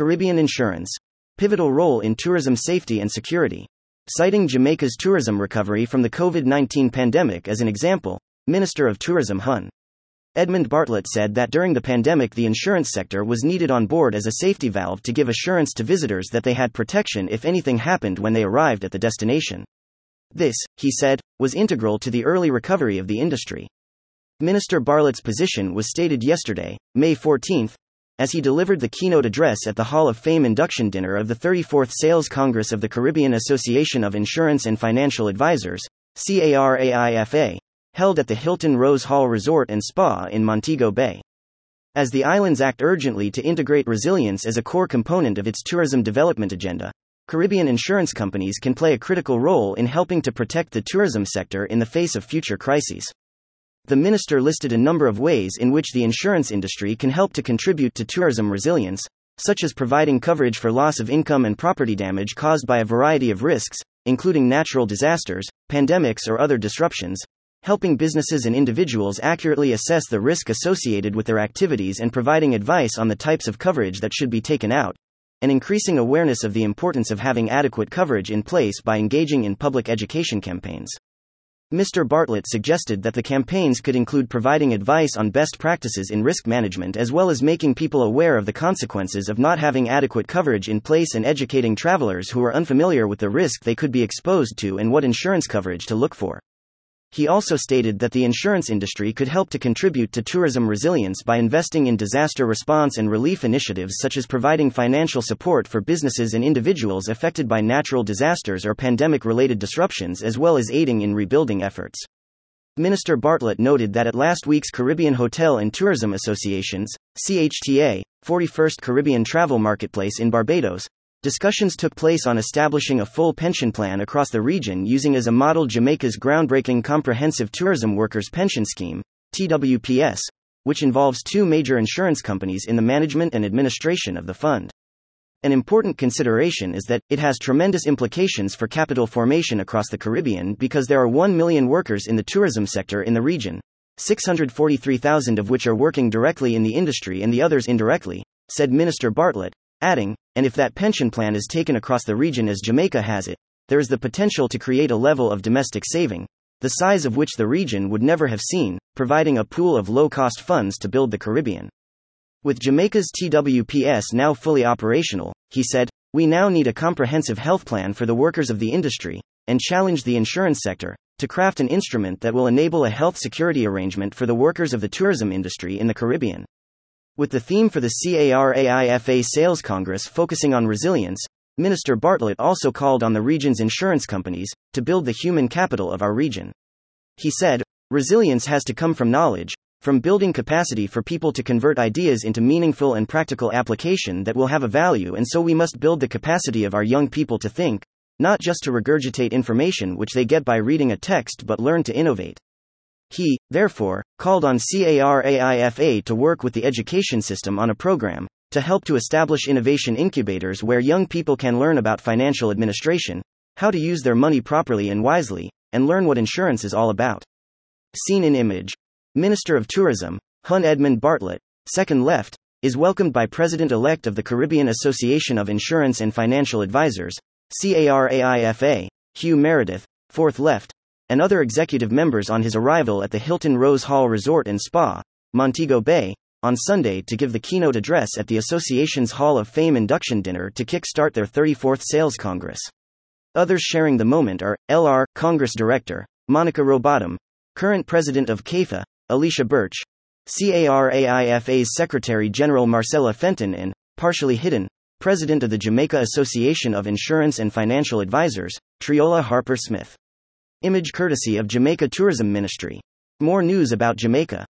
Caribbean Insurance. Pivotal role in tourism safety and security. Citing Jamaica's tourism recovery from the COVID 19 pandemic as an example, Minister of Tourism Hun. Edmund Bartlett said that during the pandemic, the insurance sector was needed on board as a safety valve to give assurance to visitors that they had protection if anything happened when they arrived at the destination. This, he said, was integral to the early recovery of the industry. Minister Bartlett's position was stated yesterday, May 14, as he delivered the keynote address at the Hall of Fame induction dinner of the 34th Sales Congress of the Caribbean Association of Insurance and Financial Advisors, CARAIFA, held at the Hilton Rose Hall Resort and Spa in Montego Bay. As the islands act urgently to integrate resilience as a core component of its tourism development agenda, Caribbean insurance companies can play a critical role in helping to protect the tourism sector in the face of future crises. The minister listed a number of ways in which the insurance industry can help to contribute to tourism resilience, such as providing coverage for loss of income and property damage caused by a variety of risks, including natural disasters, pandemics, or other disruptions, helping businesses and individuals accurately assess the risk associated with their activities and providing advice on the types of coverage that should be taken out, and increasing awareness of the importance of having adequate coverage in place by engaging in public education campaigns. Mr. Bartlett suggested that the campaigns could include providing advice on best practices in risk management as well as making people aware of the consequences of not having adequate coverage in place and educating travelers who are unfamiliar with the risk they could be exposed to and what insurance coverage to look for. He also stated that the insurance industry could help to contribute to tourism resilience by investing in disaster response and relief initiatives such as providing financial support for businesses and individuals affected by natural disasters or pandemic related disruptions, as well as aiding in rebuilding efforts. Minister Bartlett noted that at last week's Caribbean Hotel and Tourism Associations, CHTA, 41st Caribbean Travel Marketplace in Barbados, Discussions took place on establishing a full pension plan across the region using as a model Jamaica's groundbreaking Comprehensive Tourism Workers Pension Scheme, TWPS, which involves two major insurance companies in the management and administration of the fund. An important consideration is that it has tremendous implications for capital formation across the Caribbean because there are 1 million workers in the tourism sector in the region, 643,000 of which are working directly in the industry and the others indirectly, said Minister Bartlett, adding, and if that pension plan is taken across the region as Jamaica has it, there is the potential to create a level of domestic saving, the size of which the region would never have seen, providing a pool of low cost funds to build the Caribbean. With Jamaica's TWPS now fully operational, he said, we now need a comprehensive health plan for the workers of the industry, and challenge the insurance sector to craft an instrument that will enable a health security arrangement for the workers of the tourism industry in the Caribbean. With the theme for the CARAIFA Sales Congress focusing on resilience, Minister Bartlett also called on the region's insurance companies to build the human capital of our region. He said, Resilience has to come from knowledge, from building capacity for people to convert ideas into meaningful and practical application that will have a value, and so we must build the capacity of our young people to think, not just to regurgitate information which they get by reading a text but learn to innovate. He, therefore, called on CARAIFA to work with the education system on a program to help to establish innovation incubators where young people can learn about financial administration, how to use their money properly and wisely, and learn what insurance is all about. Seen in image. Minister of Tourism, Hun Edmund Bartlett, second left, is welcomed by President elect of the Caribbean Association of Insurance and Financial Advisors, CARAIFA, Hugh Meredith, fourth left, and other executive members on his arrival at the Hilton Rose Hall Resort and Spa, Montego Bay, on Sunday to give the keynote address at the association's Hall of Fame induction dinner to kickstart their 34th Sales Congress. Others sharing the moment are LR Congress Director Monica Rowbottom, current President of CAIFA, Alicia Birch, CARAIFA's Secretary General Marcella Fenton, and, partially hidden, President of the Jamaica Association of Insurance and Financial Advisors, Triola Harper Smith. Image courtesy of Jamaica Tourism Ministry. More news about Jamaica.